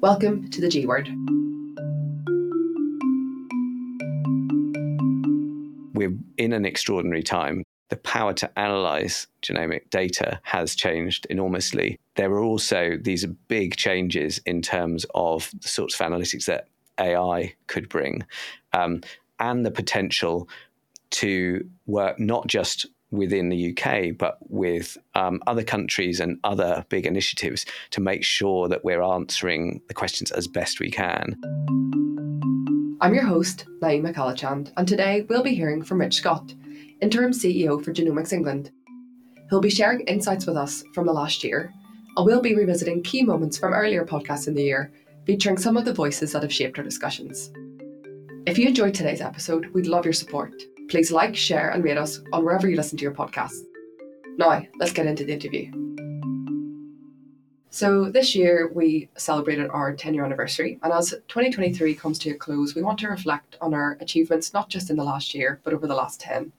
Welcome to the G Word. We're in an extraordinary time. The power to analyze genomic data has changed enormously. There are also these big changes in terms of the sorts of analytics that AI could bring um, and the potential to work not just within the UK, but with um, other countries and other big initiatives to make sure that we're answering the questions as best we can. I'm your host, Naimah Callachand, and today we'll be hearing from Rich Scott, Interim CEO for Genomics England. He'll be sharing insights with us from the last year, and we'll be revisiting key moments from earlier podcasts in the year, featuring some of the voices that have shaped our discussions. If you enjoyed today's episode, we'd love your support please like, share, and rate us on wherever you listen to your podcasts. Now, let's get into the interview. So, this year we celebrated our 10 year anniversary, and as 2023 comes to a close, we want to reflect on our achievements not just in the last year, but over the last 10.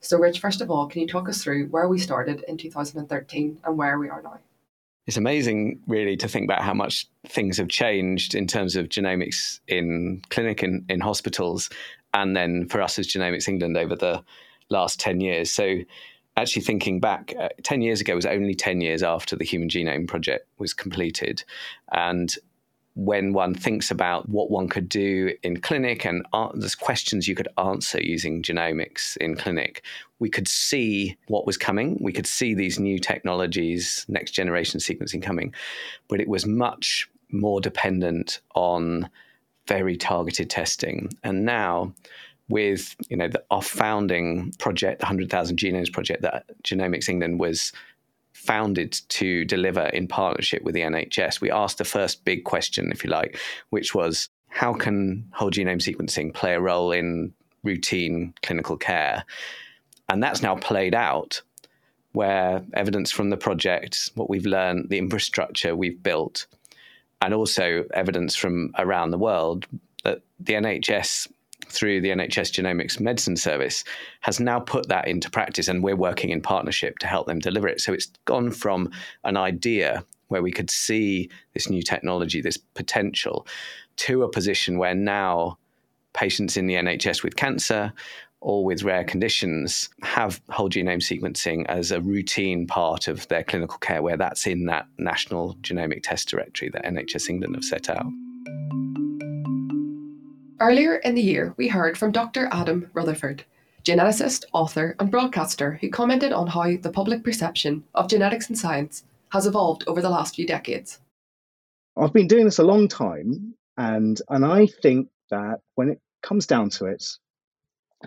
So, Rich, first of all, can you talk us through where we started in 2013 and where we are now? It's amazing, really, to think about how much things have changed in terms of genomics in clinic and in hospitals and then for us as Genomics England over the last 10 years. So, actually thinking back, uh, 10 years ago was only 10 years after the Human Genome Project was completed. And when one thinks about what one could do in clinic and uh, there's questions you could answer using genomics in clinic, we could see what was coming. We could see these new technologies, next generation sequencing coming, but it was much more dependent on very targeted testing. And now, with you know the, our founding project, the Hundred Thousand Genomes Project, that Genomics England was founded to deliver in partnership with the NHS, we asked the first big question, if you like, which was how can whole genome sequencing play a role in routine clinical care? And that's now played out where evidence from the project, what we've learned, the infrastructure we've built, and also evidence from around the world that the NHS through the NHS Genomics Medicine Service has now put that into practice, and we're working in partnership to help them deliver it. So it's gone from an idea where we could see this new technology, this potential, to a position where now patients in the NHS with cancer or with rare conditions have whole genome sequencing as a routine part of their clinical care, where that's in that national genomic test directory that NHS England have set out. Earlier in the year, we heard from Dr. Adam Rutherford, geneticist, author, and broadcaster, who commented on how the public perception of genetics and science has evolved over the last few decades. I've been doing this a long time, and and I think that when it comes down to it,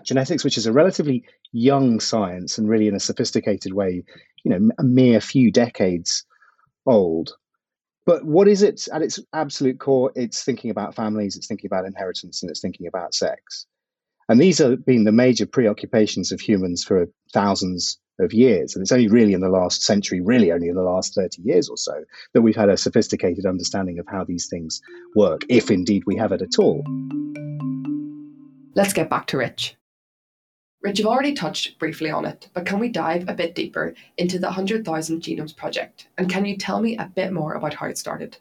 genetics, which is a relatively young science and really in a sophisticated way, you know, a mere few decades old. But what is it at its absolute core? It's thinking about families, it's thinking about inheritance, and it's thinking about sex. And these have been the major preoccupations of humans for thousands of years. And it's only really in the last century, really only in the last 30 years or so, that we've had a sophisticated understanding of how these things work, if indeed we have it at all. Let's get back to Rich. Rich, you've already touched briefly on it, but can we dive a bit deeper into the 100,000 Genomes Project? And can you tell me a bit more about how it started?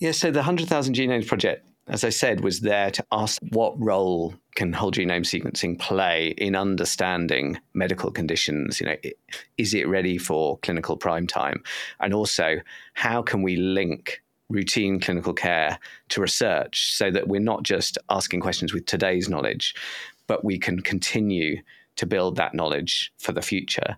Yeah, so the 100,000 Genomes Project, as I said, was there to ask what role can whole genome sequencing play in understanding medical conditions? You know, is it ready for clinical prime time? And also, how can we link routine clinical care to research so that we're not just asking questions with today's knowledge, but we can continue to build that knowledge for the future.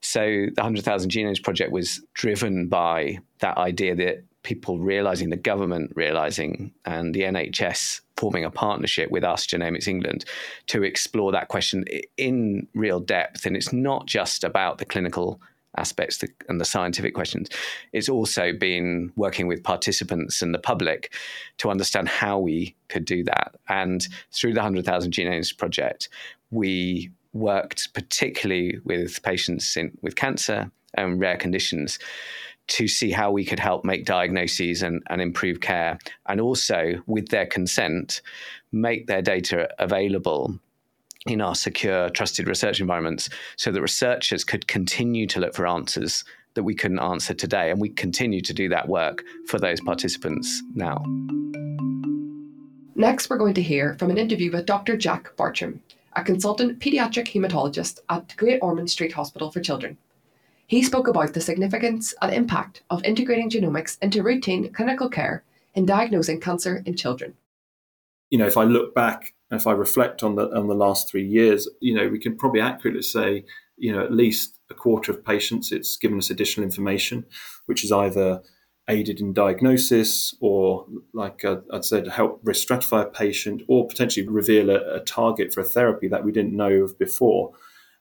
So the 100,000 Genomes Project was driven by that idea that people realizing, the government realizing, and the NHS forming a partnership with us, Genomics England, to explore that question in real depth. And it's not just about the clinical aspects and the scientific questions. It's also been working with participants and the public to understand how we could do that. And through the 100,000 Genomes Project, we worked particularly with patients in, with cancer and rare conditions to see how we could help make diagnoses and, and improve care, and also, with their consent, make their data available in our secure, trusted research environments so that researchers could continue to look for answers that we couldn't answer today. And we continue to do that work for those participants now. Next, we're going to hear from an interview with Dr. Jack Bartram, a consultant paediatric haematologist at Great Ormond Street Hospital for Children. He spoke about the significance and impact of integrating genomics into routine clinical care in diagnosing cancer in children. You know, if I look back, if I reflect on the on the last three years, you know, we can probably accurately say, you know, at least a quarter of patients, it's given us additional information, which is either aided in diagnosis or, like uh, I'd said, help risk stratify a patient or potentially reveal a, a target for a therapy that we didn't know of before.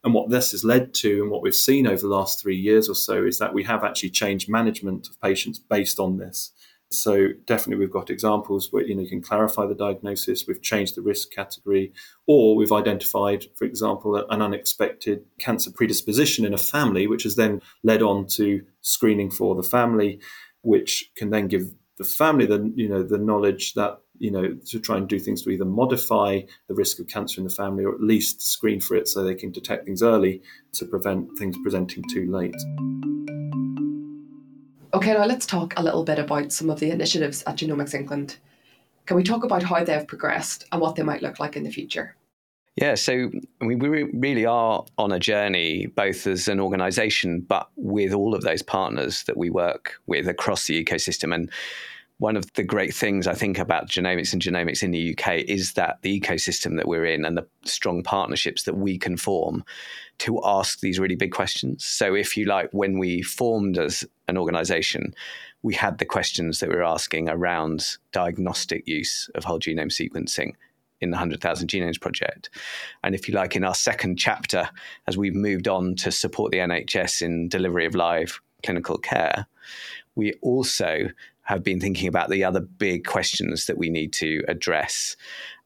And what this has led to, and what we've seen over the last three years or so, is that we have actually changed management of patients based on this. So definitely, we've got examples where you know you can clarify the diagnosis. We've changed the risk category, or we've identified, for example, an unexpected cancer predisposition in a family, which has then led on to screening for the family, which can then give the family the you know the knowledge that you know to try and do things to either modify the risk of cancer in the family or at least screen for it so they can detect things early to prevent things presenting too late. Okay, now let's talk a little bit about some of the initiatives at Genomics England. Can we talk about how they've progressed and what they might look like in the future? Yeah, so I mean, we really are on a journey, both as an organisation, but with all of those partners that we work with across the ecosystem. And one of the great things I think about genomics and genomics in the UK is that the ecosystem that we're in and the strong partnerships that we can form to ask these really big questions. So, if you like, when we formed as an organization, we had the questions that we were asking around diagnostic use of whole genome sequencing in the 100,000 Genomes Project. And if you like, in our second chapter, as we've moved on to support the NHS in delivery of live clinical care, we also have been thinking about the other big questions that we need to address.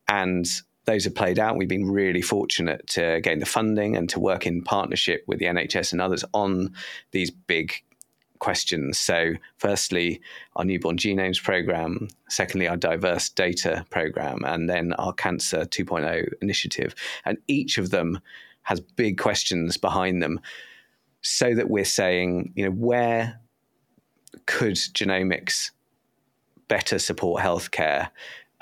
And those have played out. We've been really fortunate to gain the funding and to work in partnership with the NHS and others on these big questions. So, firstly, our newborn genomes program, secondly, our diverse data program, and then our cancer 2.0 initiative. And each of them has big questions behind them so that we're saying, you know, where could genomics better support healthcare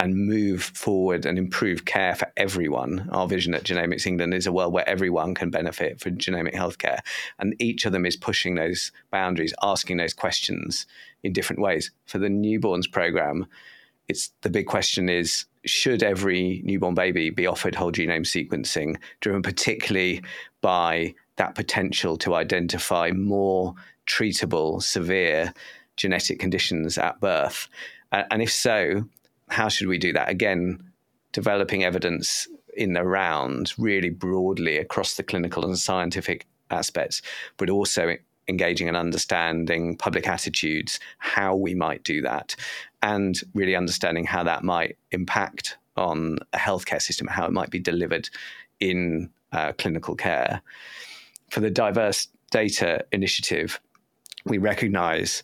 and move forward and improve care for everyone. Our vision at Genomics England is a world where everyone can benefit from genomic healthcare. And each of them is pushing those boundaries, asking those questions in different ways. For the newborns program, it's the big question is should every newborn baby be offered whole genome sequencing, driven particularly by that potential to identify more treatable, severe genetic conditions at birth? And if so, how should we do that? Again, developing evidence in the round really broadly across the clinical and scientific aspects, but also engaging and understanding public attitudes, how we might do that, and really understanding how that might impact on a healthcare system, how it might be delivered in uh, clinical care. For the Diverse Data Initiative, we recognize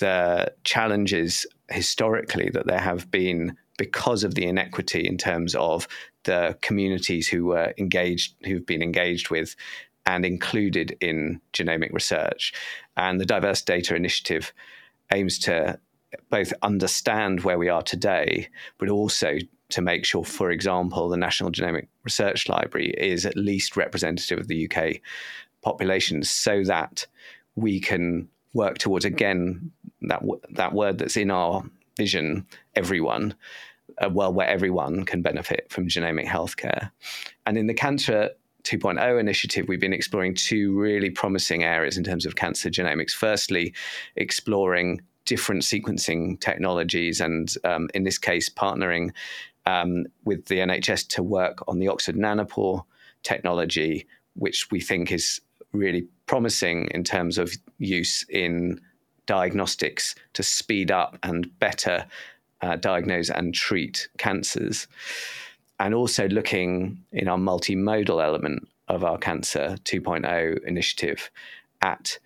the challenges historically that there have been because of the inequity in terms of the communities who were engaged, who've been engaged with and included in genomic research. And the Diverse Data Initiative aims to both understand where we are today, but also to make sure, for example, the National Genomic Research Library is at least representative of the UK population so that we can work towards again that that word that's in our vision, everyone, a world where everyone can benefit from genomic healthcare. And in the Cancer 2.0 initiative, we've been exploring two really promising areas in terms of cancer genomics. Firstly, exploring different sequencing technologies, and um, in this case, partnering um, with the NHS to work on the Oxford Nanopore technology, which we think is really promising in terms of use in diagnostics to speed up and better uh, diagnose and treat cancers. And also looking in our multimodal element of our Cancer 2.0 initiative at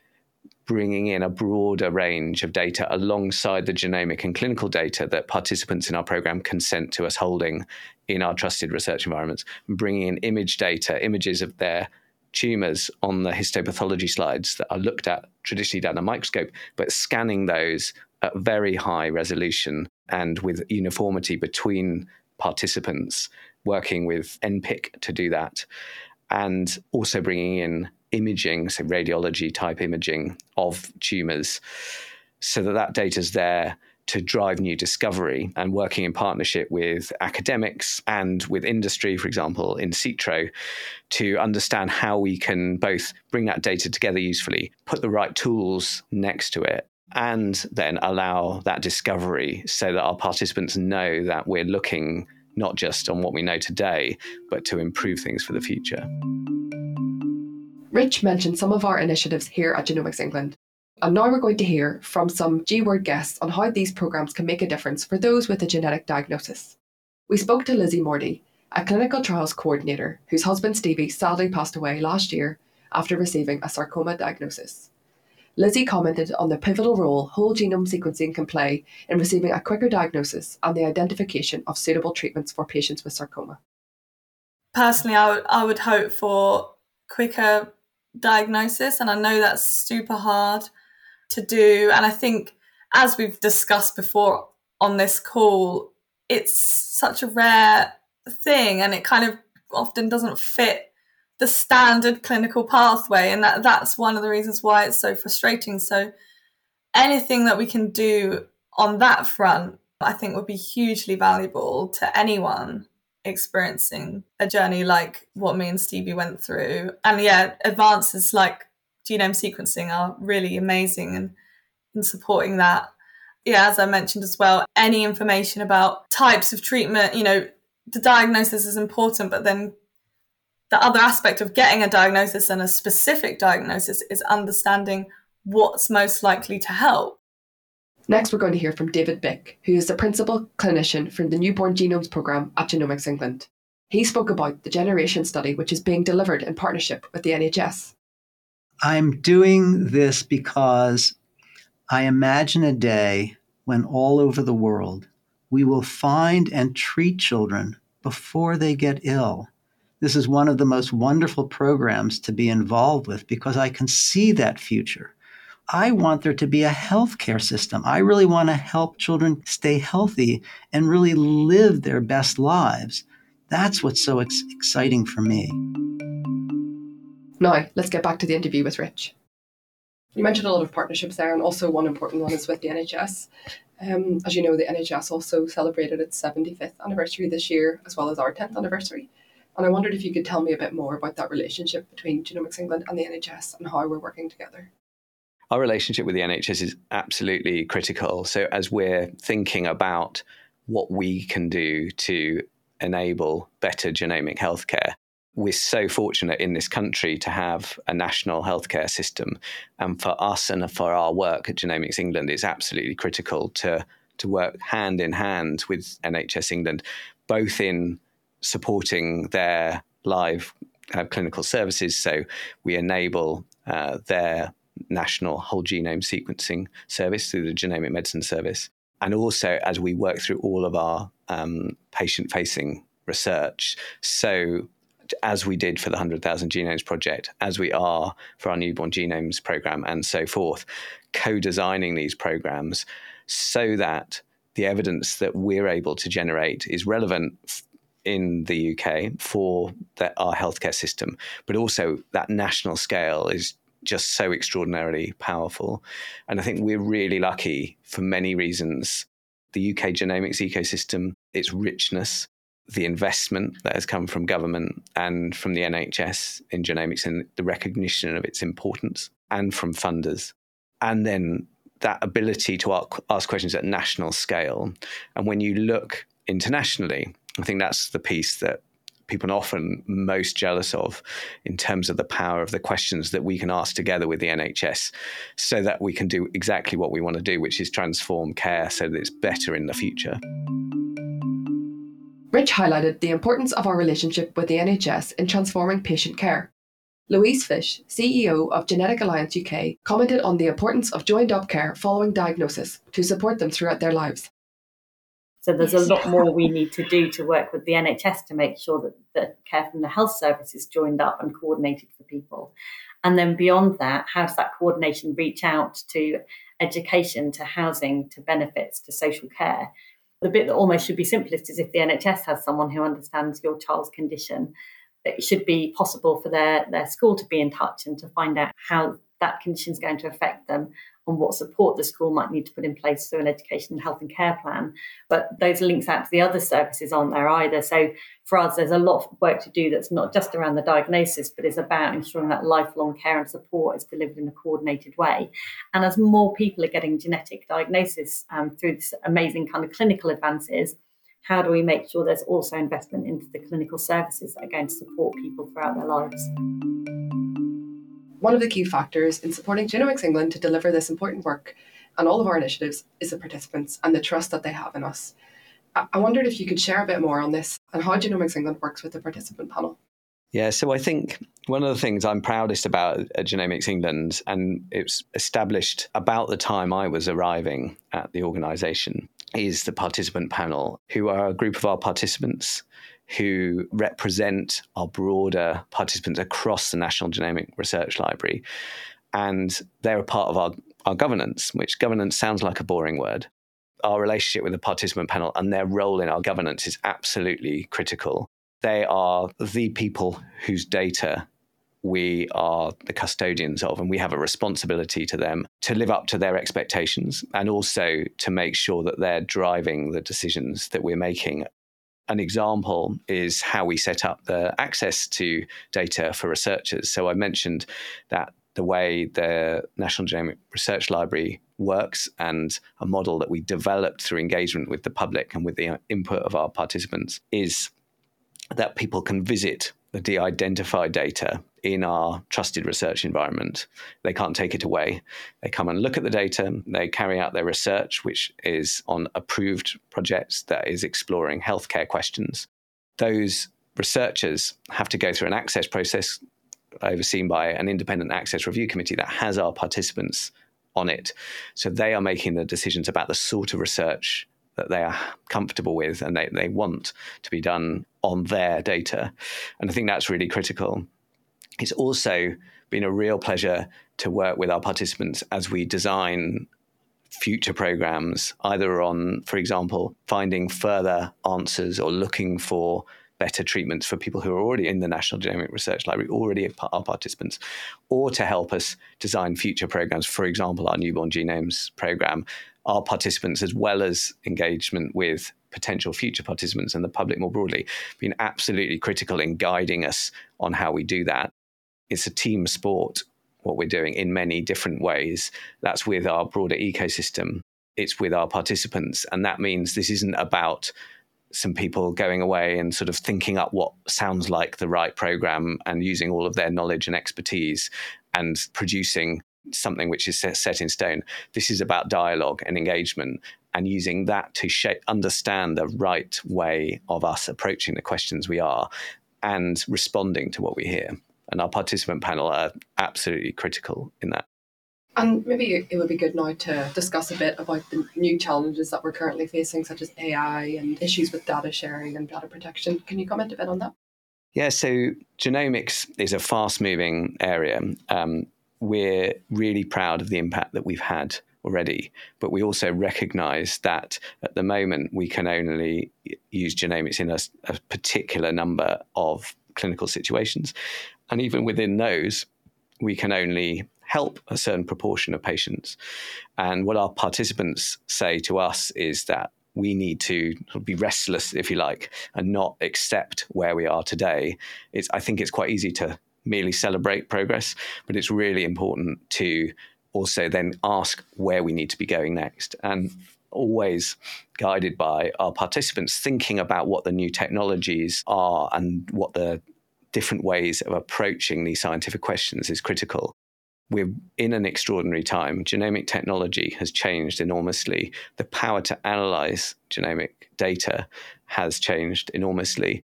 bringing in a broader range of data alongside the genomic and clinical data that participants in our program consent to us holding in our trusted research environments, bringing in image data, images of their tumours on the histopathology slides that are looked at traditionally down a microscope, but scanning those at very high resolution and with uniformity between participants, working with NPIC to do that, and also bringing in imaging, so radiology type imaging of tumours, so that that data is there to drive new discovery and working in partnership with academics and with industry, for example, Insitro, to understand how we can both bring that data together usefully, put the right tools next to it, and then allow that discovery so that our participants know that we're looking not just on what we know today, but to improve things for the future. Rich mentioned some of our initiatives here at Genomics England, and now we're going to hear from some G Word guests on how these programmes can make a difference for those with a genetic diagnosis. We spoke to Lizzie Mordey, a clinical trials coordinator whose husband Stevie sadly passed away last year after receiving a sarcoma diagnosis. Lizzie commented on the pivotal role whole genome sequencing can play in receiving a quicker diagnosis and the identification of suitable treatments for patients with sarcoma. Personally, I would, I would hope for quicker diagnosis, and I know that's super hard to do. And I think, as we've discussed before on this call, it's such a rare thing and it kind of often doesn't fit the standard clinical pathway. And that, that's one of the reasons why it's so frustrating. So, anything that we can do on that front, I think would be hugely valuable to anyone experiencing a journey like what me and Stevie went through. And yeah, advances like genome sequencing are really amazing and in supporting that. Yeah, as I mentioned as well, any information about types of treatment, you know, the diagnosis is important, but then the other aspect of getting a diagnosis and a specific diagnosis is understanding what's most likely to help. Next, we're going to hear from David Bick, who is the principal clinician from the Newborn Genomes Programme at Genomics England. He spoke about the Generation study, which is being delivered in partnership with the NHS. I'm doing this because I imagine a day when all over the world we will find and treat children before they get ill. This is one of the most wonderful programs to be involved with because I can see that future. I want there to be a healthcare system. I really want to help children stay healthy and really live their best lives. That's what's so ex- exciting for me. Now, let's get back to the interview with Rich. You mentioned a lot of partnerships there, and also one important one is with the NHS. Um, as you know, the NHS also celebrated its 75th anniversary this year, as well as our 10th anniversary. And I wondered if you could tell me a bit more about that relationship between Genomics England and the NHS and how we're working together. Our relationship with the NHS is absolutely critical. So, as we're thinking about what we can do to enable better genomic healthcare, we're so fortunate in this country to have a national healthcare system. And for us and for our work at Genomics England, it's absolutely critical to, to work hand in hand with NHS England, both in supporting their live uh, clinical services. So we enable uh, their national whole genome sequencing service through the Genomic Medicine Service. And also as we work through all of our um, patient facing research. So as we did for the 100,000 Genomes Project, as we are for our Newborn Genomes Program, and so forth, co designing these programs so that the evidence that we're able to generate is relevant in the UK for the, our healthcare system, but also that national scale is just so extraordinarily powerful. And I think we're really lucky for many reasons. The UK genomics ecosystem, its richness, the investment that has come from government and from the NHS in genomics and the recognition of its importance, and from funders. And then that ability to ask questions at national scale. And when you look internationally, I think that's the piece that people are often most jealous of in terms of the power of the questions that we can ask together with the NHS so that we can do exactly what we want to do, which is transform care so that it's better in the future. Rich highlighted the importance of our relationship with the NHS in transforming patient care. Louise Fish, CEO of Genetic Alliance UK, commented on the importance of joined up care following diagnosis to support them throughout their lives. So there's yes. a lot more we need to do to work with the NHS to make sure that the care from the health service is joined up and coordinated for people. And then beyond that, how does that coordination reach out to education, to housing, to benefits, to social care? The bit that almost should be simplest is if the NHS has someone who understands your child's condition, it should be possible for their, their school to be in touch and to find out how that condition is going to affect them and what support the school might need to put in place through an education and health and care plan. But those links out to the other services aren't there either. So for us, there's a lot of work to do that's not just around the diagnosis, but is about ensuring that lifelong care and support is delivered in a coordinated way. And as more people are getting genetic diagnosis um, through this amazing kind of clinical advances, how do we make sure there's also investment into the clinical services that are going to support people throughout their lives? One of the key factors in supporting Genomics England to deliver this important work and all of our initiatives is the participants and the trust that they have in us. I wondered if you could share a bit more on this and how Genomics England works with the participant panel. Yeah, so I think one of the things I'm proudest about at Genomics England, and it was established about the time I was arriving at the organisation, is the participant panel, who are a group of our participants who represent our broader participants across the National Genomic Research Library. And they're a part of our, our governance, which governance sounds like a boring word. Our relationship with the participant panel and their role in our governance is absolutely critical. They are the people whose data we are the custodians of, and we have a responsibility to them to live up to their expectations and also to make sure that they're driving the decisions that we're making an example is how we set up the access to data for researchers. So I mentioned that the way the National Genomic Research Library works and a model that we developed through engagement with the public and with the input of our participants is that people can visit the de identified data in our trusted research environment. They can't take it away. They come and look at the data, they carry out their research, which is on approved projects that is exploring healthcare questions. Those researchers have to go through an access process overseen by an independent access review committee that has our participants on it. So they are making the decisions about the sort of research that they are comfortable with and they, they want to be done on their data. And I think that's really critical. It's also been a real pleasure to work with our participants as we design future programs, either on, for example, finding further answers or looking for better treatments for people who are already in the National Genomic Research Library, already are participants, or to help us design future programs, for example, our newborn genomes program, our participants as well as engagement with potential future participants and the public more broadly, been absolutely critical in guiding us on how we do that. It's a team sport, what we're doing in many different ways. That's with our broader ecosystem, it's with our participants. And that means this isn't about some people going away and sort of thinking up what sounds like the right program and using all of their knowledge and expertise and producing something which is set in stone. This is about dialogue and engagement and using that to shape, understand the right way of us approaching the questions we are and responding to what we hear. And our participant panel are absolutely critical in that. And maybe it would be good now to discuss a bit about the new challenges that we're currently facing, such as AI and issues with data sharing and data protection. Can you comment a bit on that? Yeah, so genomics is a fast moving area. Um, we're really proud of the impact that we've had already, but we also recognize that at the moment we can only use genomics in a, a particular number of clinical situations. And even within those, we can only help a certain proportion of patients. And what our participants say to us is that we need to be restless, if you like, and not accept where we are today. It's, I think it's quite easy to merely celebrate progress, but it's really important to also then ask where we need to be going next. And always guided by our participants thinking about what the new technologies are and what the different ways of approaching these scientific questions is critical. We're in an extraordinary time. Genomic technology has changed enormously. The power to analyze genomic data has changed enormously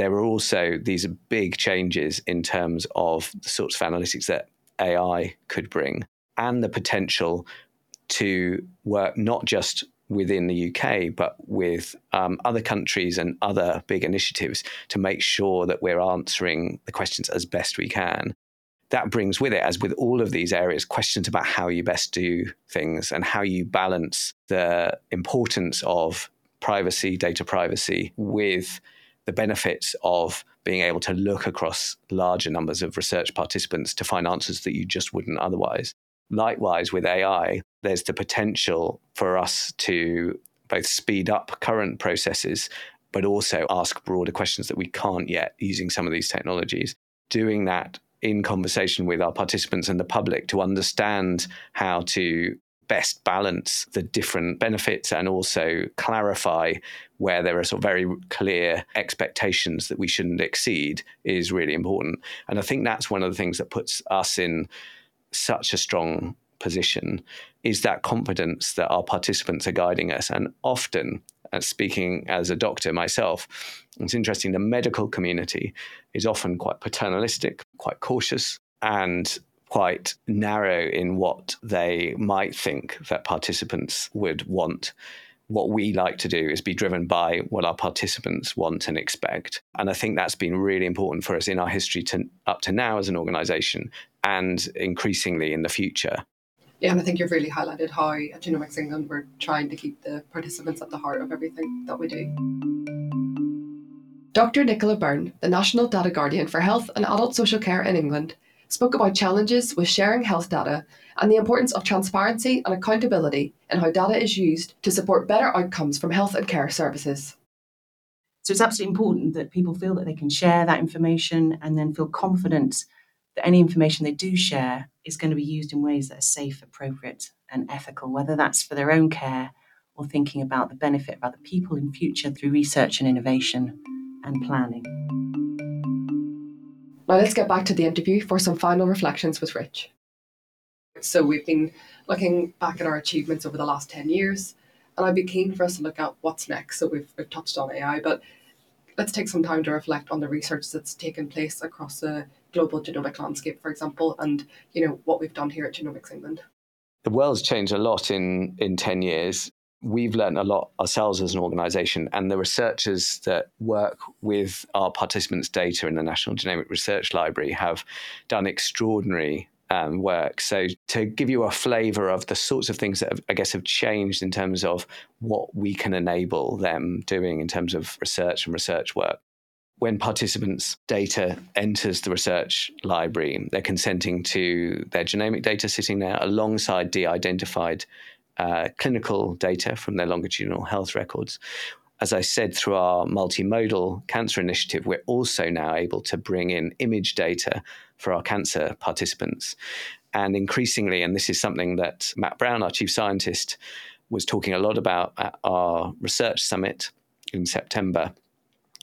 there are also these big changes in terms of the sorts of analytics that AI could bring and the potential to work not just within the UK, but with um, other countries and other big initiatives to make sure that we're answering the questions as best we can. That brings with it, as with all of these areas, questions about how you best do things and how you balance the importance of privacy, data privacy, with the benefits of being able to look across larger numbers of research participants to find answers that you just wouldn't otherwise. Likewise, with AI, there's the potential for us to both speed up current processes, but also ask broader questions that we can't yet using some of these technologies. Doing that in conversation with our participants and the public to understand how to best balance the different benefits and also clarify where there are sort of very clear expectations that we shouldn't exceed is really important. And I think that's one of the things that puts us in such a strong position is that confidence that our participants are guiding us. And often, as speaking as a doctor myself, it's interesting, the medical community is often quite paternalistic, quite cautious, and quite narrow in what they might think that participants would want. What we like to do is be driven by what our participants want and expect. And I think that's been really important for us in our history to, up to now as an organization and increasingly in the future. Yeah, and I think you've really highlighted how at Genomics England we're trying to keep the participants at the heart of everything that we do. Dr. Nicola Byrne, the National Data Guardian for Health and Adult Social Care in England, spoke about challenges with sharing health data and the importance of transparency and accountability in how data is used to support better outcomes from health and care services. So it's absolutely important that people feel that they can share that information and then feel confident that any information they do share is going to be used in ways that are safe, appropriate, and ethical, whether that's for their own care or thinking about the benefit of other people in future through research and innovation and planning. Now let's get back to the interview for some final reflections with Rich. So we've been looking back at our achievements over the last 10 years, and I'd be keen for us to look at what's next. So we've, we've touched on AI, but let's take some time to reflect on the research that's taken place across the global genomic landscape, for example, and you know what we've done here at Genomics England. The world's changed a lot in in 10 years we've learned a lot ourselves as an organization and the researchers that work with our participants data in the national genomic research library have done extraordinary um, work. So to give you a flavor of the sorts of things that have, i guess have changed in terms of what we can enable them doing in terms of research and research work. When participants' data enters the research library, they're consenting to their genomic data sitting there alongside de identified uh, clinical data from their longitudinal health records. As I said, through our multimodal cancer initiative, we're also now able to bring in image data for our cancer participants. And increasingly, and this is something that Matt Brown, our chief scientist, was talking a lot about at our research summit in September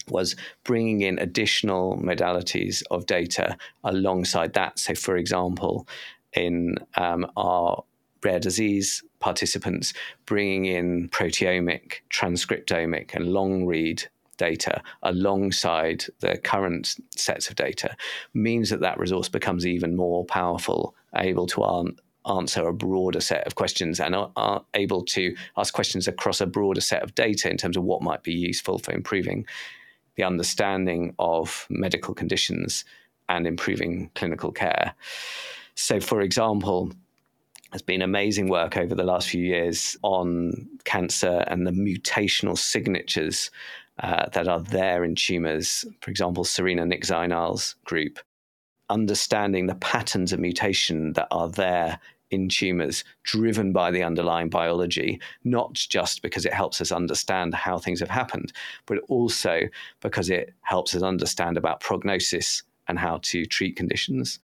was bringing in additional modalities of data alongside that. So, for example, in um, our rare disease participants, bringing in proteomic, transcriptomic, and long read data alongside the current sets of data means that that resource becomes even more powerful, able to answer a broader set of questions and are, are, able to ask questions across a broader set of data in terms of what might be useful for improving the understanding of medical conditions and improving clinical care. So, for example, there's been amazing work over the last few years on cancer and the mutational signatures uh, that are there in tumors. For example, Serena Nik-Zainal's group, understanding the patterns of mutation that are there in tumors driven by the underlying biology, not just because it helps us understand how things have happened, but also because it helps us understand about prognosis and how to treat conditions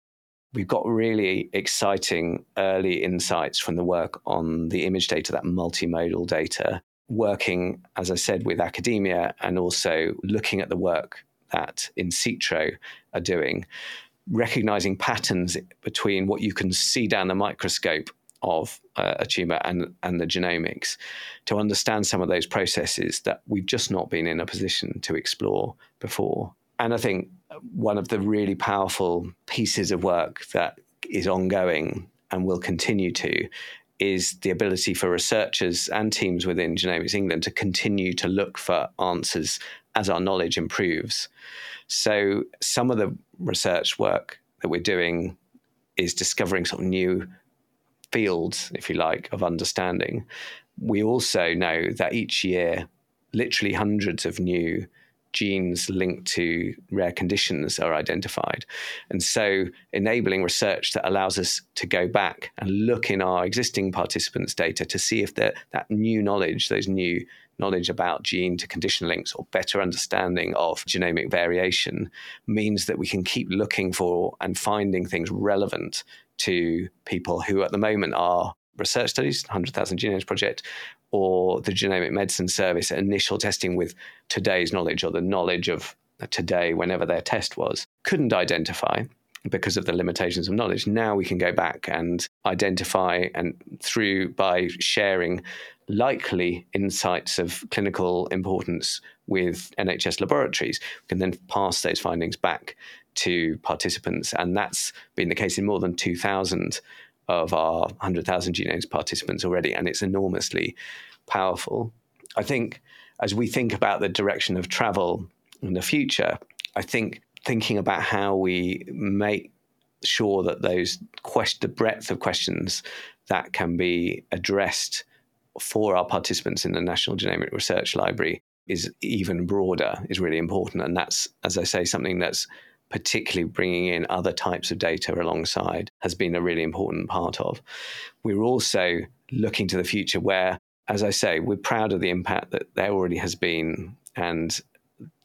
we've got really exciting early insights from the work on the image data, that multimodal data, working, as I said, with academia and also looking at the work that Insitro are doing, recognizing patterns between what you can see down the microscope of uh, a tumor and, and the genomics to understand some of those processes that we've just not been in a position to explore before. And I think one of the really powerful pieces of work that is ongoing and will continue to is the ability for researchers and teams within Genomics England to continue to look for answers as our knowledge improves. So, some of the research work that we're doing is discovering sort of new fields, if you like, of understanding. We also know that each year, literally hundreds of new genes linked to rare conditions are identified. And so, enabling research that allows us to go back and look in our existing participants' data to see if that new knowledge, those new knowledge about gene to condition links or better understanding of genomic variation means that we can keep looking for and finding things relevant to people who at the moment are research studies, 100,000 Genomes Project, or the Genomic Medicine Service initial testing with today's knowledge or the knowledge of today, whenever their test was, couldn't identify because of the limitations of knowledge. Now we can go back and identify, and through by sharing likely insights of clinical importance with NHS laboratories, we can then pass those findings back to participants. And that's been the case in more than 2,000 of our 100,000 genomes participants already. And it's enormously powerful. I think as we think about the direction of travel in the future, I think thinking about how we make sure that those the breadth of questions that can be addressed for our participants in the National Genomic Research Library is even broader is really important and that's as i say something that's particularly bringing in other types of data alongside has been a really important part of we're also looking to the future where as i say we're proud of the impact that there already has been and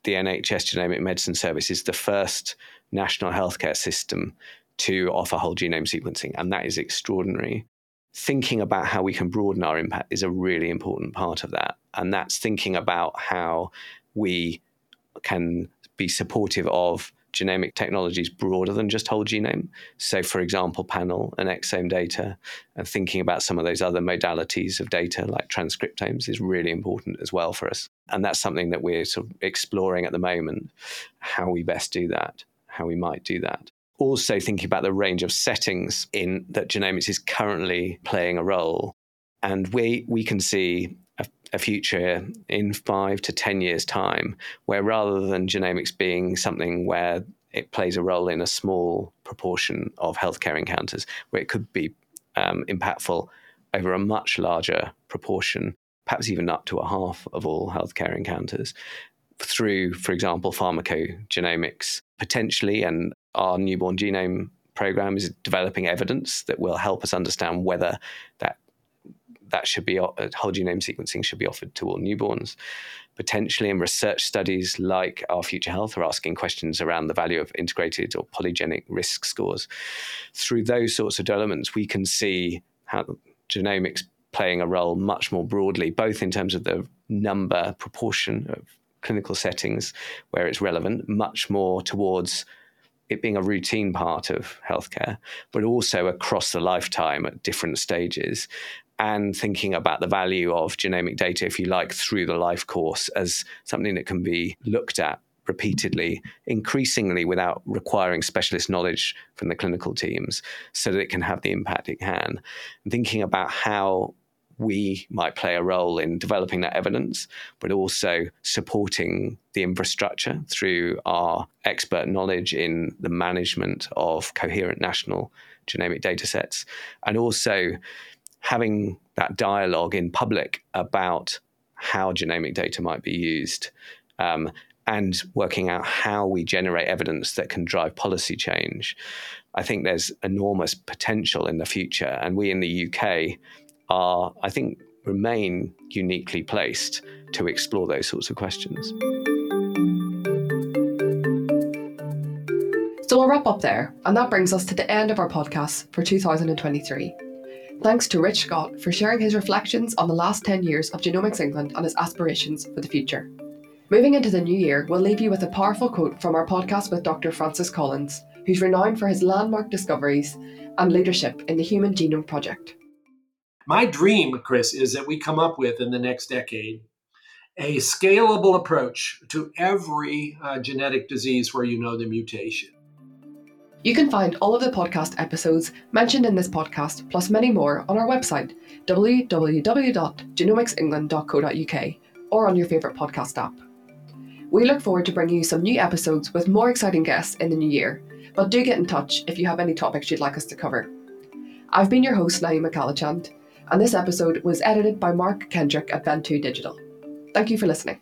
the NHS Genomic Medicine Service is the first national healthcare system to offer whole genome sequencing, and that is extraordinary. Thinking about how we can broaden our impact is a really important part of that. And that's thinking about how we can be supportive of genomic technologies broader than just whole genome. So, for example, panel and exome data, and thinking about some of those other modalities of data like transcriptomes is really important as well for us. And that's something that we're sort of exploring at the moment how we best do that, how we might do that. Also, thinking about the range of settings in that genomics is currently playing a role. And we, we can see a, future in five to 10 years' time where rather than genomics being something where it plays a role in a small proportion of healthcare encounters, where it could be um, impactful over a much larger proportion, perhaps even up to a half of all healthcare encounters. Through, for example, pharmacogenomics, potentially, and our newborn genome program is developing evidence that will help us understand whether that that should be uh, whole genome sequencing should be offered to all newborns. Potentially, in research studies like our Future Health are asking questions around the value of integrated or polygenic risk scores. Through those sorts of developments, we can see how genomics playing a role much more broadly, both in terms of the number proportion of clinical settings where it's relevant, much more towards it being a routine part of healthcare, but also across the lifetime at different stages and thinking about the value of genomic data, if you like, through the life course as something that can be looked at repeatedly, increasingly without requiring specialist knowledge from the clinical teams, so that it can have the impact it can. And thinking about how we might play a role in developing that evidence, but also supporting the infrastructure through our expert knowledge in the management of coherent national genomic data sets, and also having that dialogue in public about how genomic data might be used um, and working out how we generate evidence that can drive policy change. I think there's enormous potential in the future, and we in the UK are, I think, remain uniquely placed to explore those sorts of questions. So we'll wrap up there, and that brings us to the end of our podcast for 2023. Thanks to Rich Scott for sharing his reflections on the last 10 years of Genomics England and his aspirations for the future. Moving into the new year, we'll leave you with a powerful quote from our podcast with Dr. Francis Collins, who's renowned for his landmark discoveries and leadership in the Human Genome Project. My dream, Chris, is that we come up with in the next decade a scalable approach to every uh, genetic disease where you know the mutation. You can find all of the podcast episodes mentioned in this podcast, plus many more, on our website, www.genomicsengland.co.uk, or on your favourite podcast app. We look forward to bringing you some new episodes with more exciting guests in the new year, but do get in touch if you have any topics you'd like us to cover. I've been your host, Naimah Callachand, and this episode was edited by Mark Kendrick at Ventoux Digital. Thank you for listening.